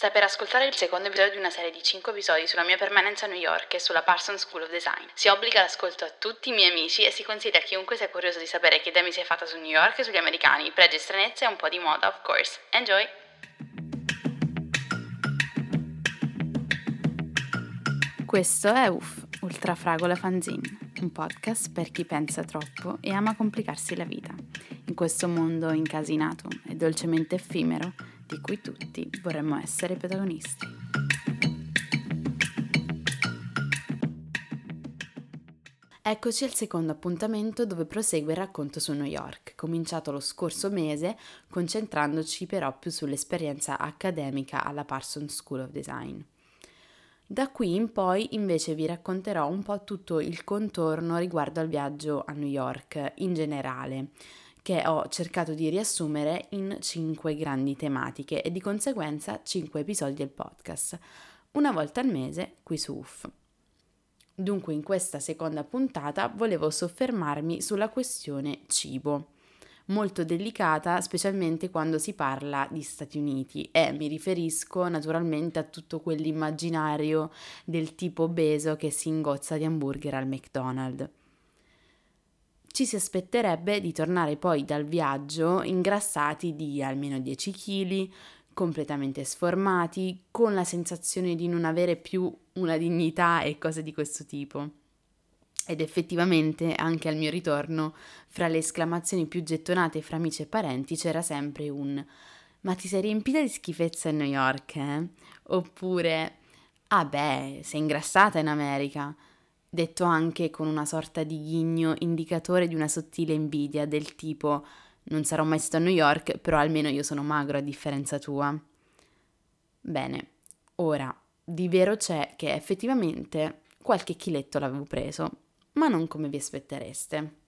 Stai per ascoltare il secondo episodio di una serie di 5 episodi sulla mia permanenza a New York e sulla Parsons School of Design. Si obbliga l'ascolto a tutti i miei amici e si consiglia a chiunque sia curioso di sapere che idea mi si è fatta su New York e sugli americani, pregi e stranezze e un po' di moda, of course. Enjoy! Questo è UF, Ultra Fragola Fanzine, un podcast per chi pensa troppo e ama complicarsi la vita. In questo mondo incasinato e dolcemente effimero, di cui tutti vorremmo essere protagonisti. Eccoci al secondo appuntamento dove prosegue il racconto su New York, cominciato lo scorso mese, concentrandoci però più sull'esperienza accademica alla Parsons School of Design. Da qui in poi invece vi racconterò un po' tutto il contorno riguardo al viaggio a New York in generale, che ho cercato di riassumere in cinque grandi tematiche e di conseguenza cinque episodi del podcast, una volta al mese qui su UF. Dunque in questa seconda puntata volevo soffermarmi sulla questione cibo, molto delicata specialmente quando si parla di Stati Uniti e mi riferisco naturalmente a tutto quell'immaginario del tipo obeso che si ingozza di hamburger al McDonald's ci si aspetterebbe di tornare poi dal viaggio ingrassati di almeno 10 kg, completamente sformati, con la sensazione di non avere più una dignità e cose di questo tipo. Ed effettivamente anche al mio ritorno, fra le esclamazioni più gettonate fra amici e parenti c'era sempre un Ma ti sei riempita di schifezza a New York, eh? Oppure Ah beh, sei ingrassata in America detto anche con una sorta di ghigno indicatore di una sottile invidia del tipo non sarò mai stato a New York, però almeno io sono magro a differenza tua. Bene, ora, di vero c'è che effettivamente qualche chiletto l'avevo preso, ma non come vi aspettereste.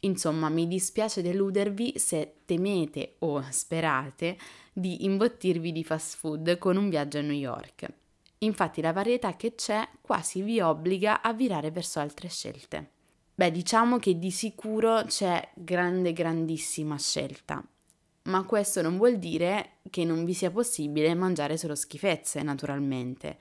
Insomma, mi dispiace deludervi se temete o sperate di imbottirvi di fast food con un viaggio a New York. Infatti la varietà che c'è quasi vi obbliga a virare verso altre scelte. Beh, diciamo che di sicuro c'è grande, grandissima scelta, ma questo non vuol dire che non vi sia possibile mangiare solo schifezze, naturalmente.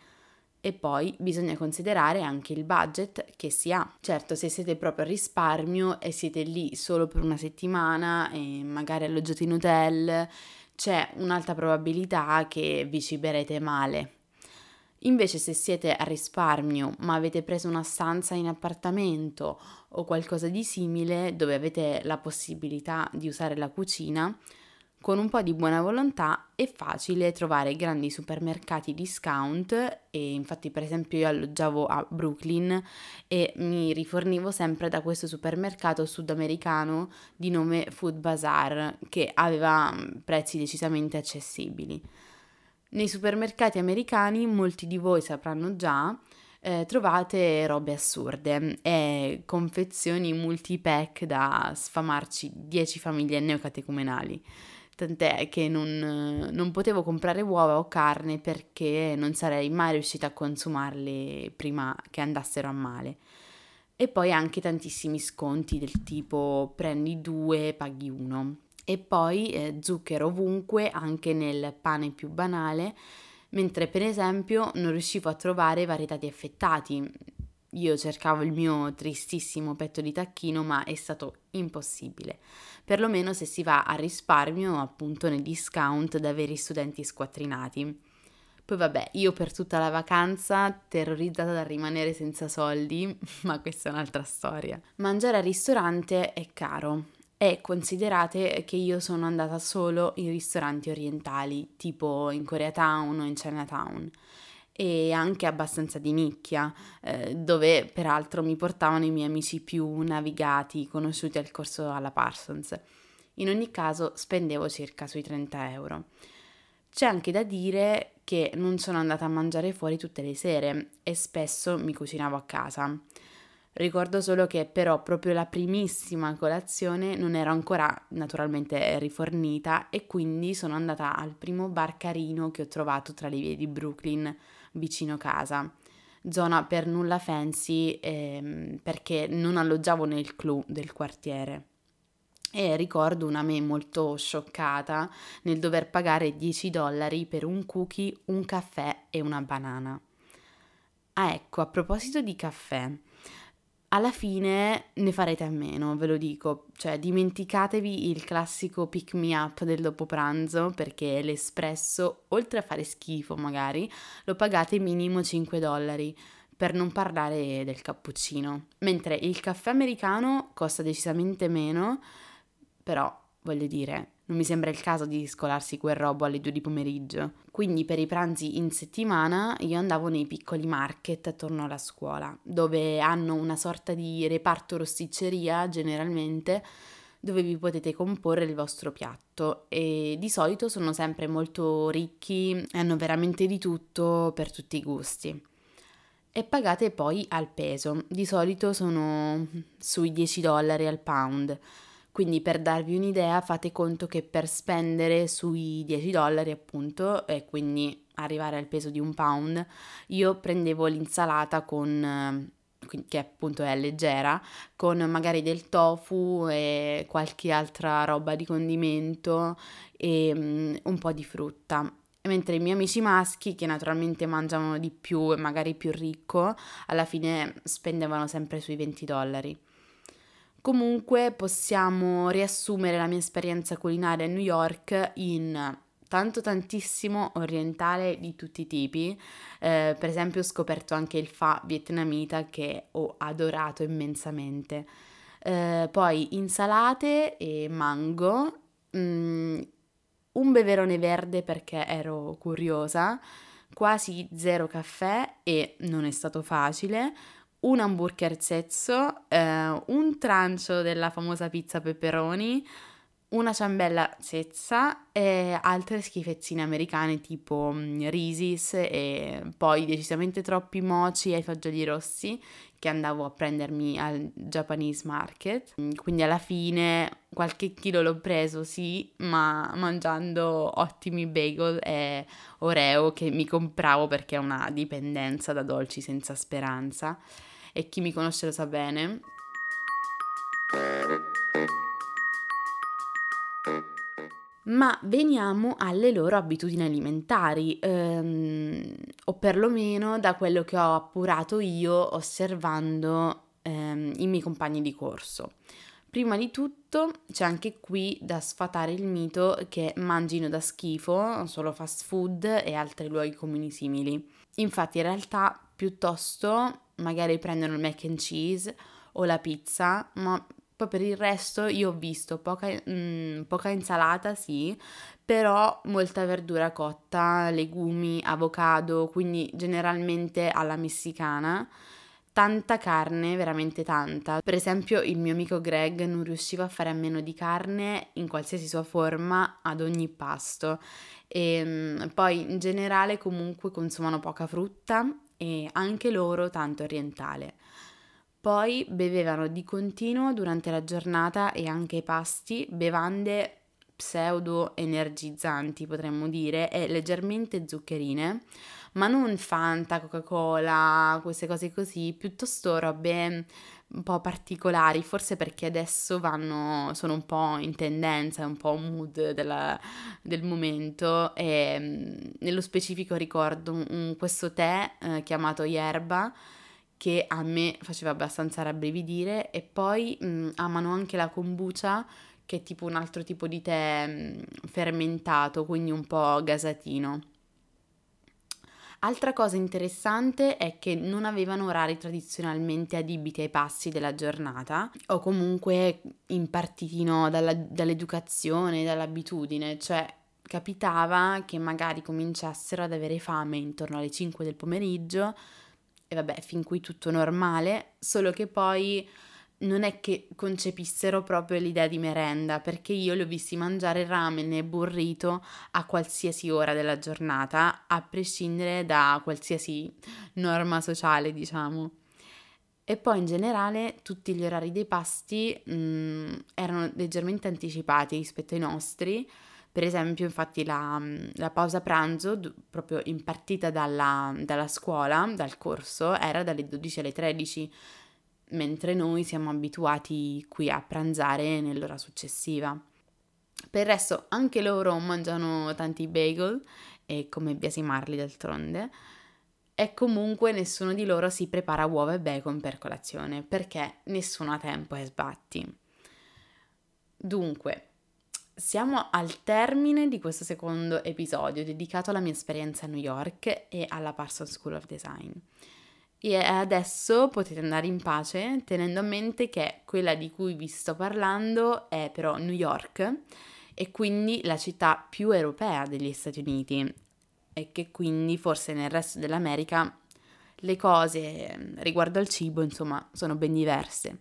E poi bisogna considerare anche il budget che si ha. Certo, se siete proprio a risparmio e siete lì solo per una settimana e magari alloggiate in hotel, c'è un'alta probabilità che vi ciberete male Invece se siete a risparmio ma avete preso una stanza in appartamento o qualcosa di simile dove avete la possibilità di usare la cucina, con un po' di buona volontà è facile trovare grandi supermercati discount e infatti per esempio io alloggiavo a Brooklyn e mi rifornivo sempre da questo supermercato sudamericano di nome Food Bazaar che aveva mm, prezzi decisamente accessibili. Nei supermercati americani, molti di voi sapranno già, eh, trovate robe assurde e confezioni multi-pack da sfamarci 10 famiglie neocatecumenali. Tant'è che non, non potevo comprare uova o carne perché non sarei mai riuscita a consumarle prima che andassero a male. E poi anche tantissimi sconti del tipo prendi due, paghi uno e poi eh, zucchero ovunque, anche nel pane più banale, mentre per esempio non riuscivo a trovare varietà di affettati. Io cercavo il mio tristissimo petto di tacchino, ma è stato impossibile. Perlomeno se si va a risparmio, appunto nei discount da veri studenti squattrinati. Poi vabbè, io per tutta la vacanza terrorizzata da rimanere senza soldi, ma questa è un'altra storia. Mangiare al ristorante è caro e considerate che io sono andata solo in ristoranti orientali, tipo in Koreatown o in Chinatown e anche abbastanza di nicchia, eh, dove peraltro mi portavano i miei amici più navigati, conosciuti al corso alla Parsons. In ogni caso spendevo circa sui 30 euro. C'è anche da dire che non sono andata a mangiare fuori tutte le sere e spesso mi cucinavo a casa. Ricordo solo che però proprio la primissima colazione non era ancora naturalmente rifornita e quindi sono andata al primo bar carino che ho trovato tra le vie di Brooklyn vicino casa. Zona per nulla fancy ehm, perché non alloggiavo nel clou del quartiere. e ricordo una me molto scioccata nel dover pagare 10 dollari per un cookie, un caffè e una banana. Ah ecco, a proposito di caffè, alla fine ne farete a meno, ve lo dico, cioè dimenticatevi il classico pick me up del dopo pranzo perché l'espresso, oltre a fare schifo magari, lo pagate minimo 5 dollari per non parlare del cappuccino, mentre il caffè americano costa decisamente meno però voglio dire, non mi sembra il caso di scolarsi quel robo alle due di pomeriggio. Quindi per i pranzi in settimana io andavo nei piccoli market attorno alla scuola, dove hanno una sorta di reparto rosticceria generalmente dove vi potete comporre il vostro piatto e di solito sono sempre molto ricchi hanno veramente di tutto per tutti i gusti. E pagate poi al peso, di solito sono sui 10 dollari al pound quindi per darvi un'idea fate conto che per spendere sui 10 dollari appunto e quindi arrivare al peso di un pound, io prendevo l'insalata con che appunto è leggera, con magari del tofu e qualche altra roba di condimento e um, un po' di frutta. Mentre i miei amici maschi, che naturalmente mangiano di più e magari più ricco, alla fine spendevano sempre sui 20 dollari. Comunque possiamo riassumere la mia esperienza culinaria a New York in tanto tantissimo orientale di tutti i tipi. Eh, per esempio ho scoperto anche il pho vietnamita che ho adorato immensamente. Eh, poi insalate e mango, mm, un beverone verde perché ero curiosa, quasi zero caffè e non è stato facile, un hamburger zezzo, eh, un trancio della famosa pizza peperoni, una ciambella zezza e altre schifezzine americane tipo mm, Risis e poi decisamente troppi mochi ai fagioli rossi che andavo a prendermi al Japanese Market. Quindi alla fine qualche chilo l'ho preso, sì, ma mangiando ottimi bagel e Oreo che mi compravo perché è una dipendenza da dolci senza speranza e chi mi conosce lo sa bene. Ma veniamo alle loro abitudini alimentari, ehm, o perlomeno da quello che ho appurato io osservando ehm, i miei compagni di corso. Prima di tutto c'è anche qui da sfatare il mito che mangino da schifo solo fast food e altri luoghi comuni simili. Infatti in realtà piuttosto magari prendono il mac and cheese o la pizza, ma poi per il resto io ho visto poca, mm, poca insalata, sì, però molta verdura cotta, legumi, avocado, quindi generalmente alla messicana. Tanta carne, veramente tanta. Per esempio, il mio amico Greg non riusciva a fare a meno di carne in qualsiasi sua forma ad ogni pasto. E mm, poi in generale comunque consumano poca frutta e anche loro tanto orientale. Poi bevevano di continuo durante la giornata e anche i pasti bevande pseudo energizzanti, potremmo dire, e leggermente zuccherine, ma non Fanta, Coca-Cola, queste cose così, piuttosto robe un po' particolari, forse perché adesso vanno, sono un po' in tendenza, è un po' un mood della, del momento e mm, nello specifico ricordo un, questo tè eh, chiamato Yerba che a me faceva abbastanza rabbrividire e poi mh, mm, amano anche la kombucha che è tipo un altro tipo di tè mh, mm, fermentato, quindi un po' gasatino. Altra cosa interessante è che non avevano orari tradizionalmente adibiti ai passi della giornata o comunque impartiti no, dalla, dall'educazione, dall'abitudine, cioè capitava che magari cominciassero ad avere fame intorno alle 5 del pomeriggio e vabbè, fin qui tutto normale, solo che poi non è che concepissero proprio l'idea di merenda, perché io li ho visti mangiare ramen e burrito a qualsiasi ora della giornata, a prescindere da qualsiasi norma sociale, diciamo. E poi in generale tutti gli orari dei pasti mh, mm, erano leggermente anticipati rispetto ai nostri. Per esempio, infatti, la, la pausa pranzo, proprio impartita dalla, dalla scuola, dal corso, era dalle 12 alle 13 mentre noi siamo abituati qui a pranzare nell'ora successiva. Per il resto anche loro mangiano tanti bagel e come biasimarli d'altronde e comunque nessuno di loro si prepara uova e bacon per colazione perché nessuno ha tempo e sbatti. Dunque, siamo al termine di questo secondo episodio dedicato alla mia esperienza a New York e alla Parsons School of Design. E adesso potete andare in pace tenendo a mente che quella di cui vi sto parlando è però New York e quindi la città più europea degli Stati Uniti e che quindi forse nel resto dell'America le cose riguardo al cibo insomma sono ben diverse.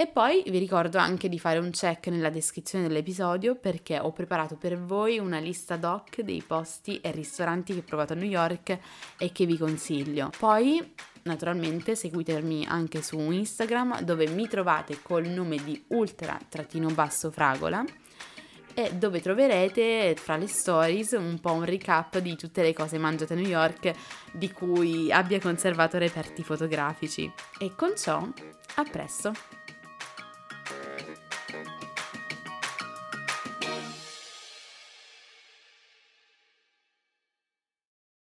E poi vi ricordo anche di fare un check nella descrizione dell'episodio perché ho preparato per voi una lista doc dei posti e ristoranti che ho provato a New York e che vi consiglio. Poi, naturalmente, seguitemi anche su Instagram dove mi trovate col nome di ultra-fragola e dove troverete fra le stories un po' un recap di tutte le cose mangiate a New York di cui abbia conservato reperti fotografici. E con ciò, a presto!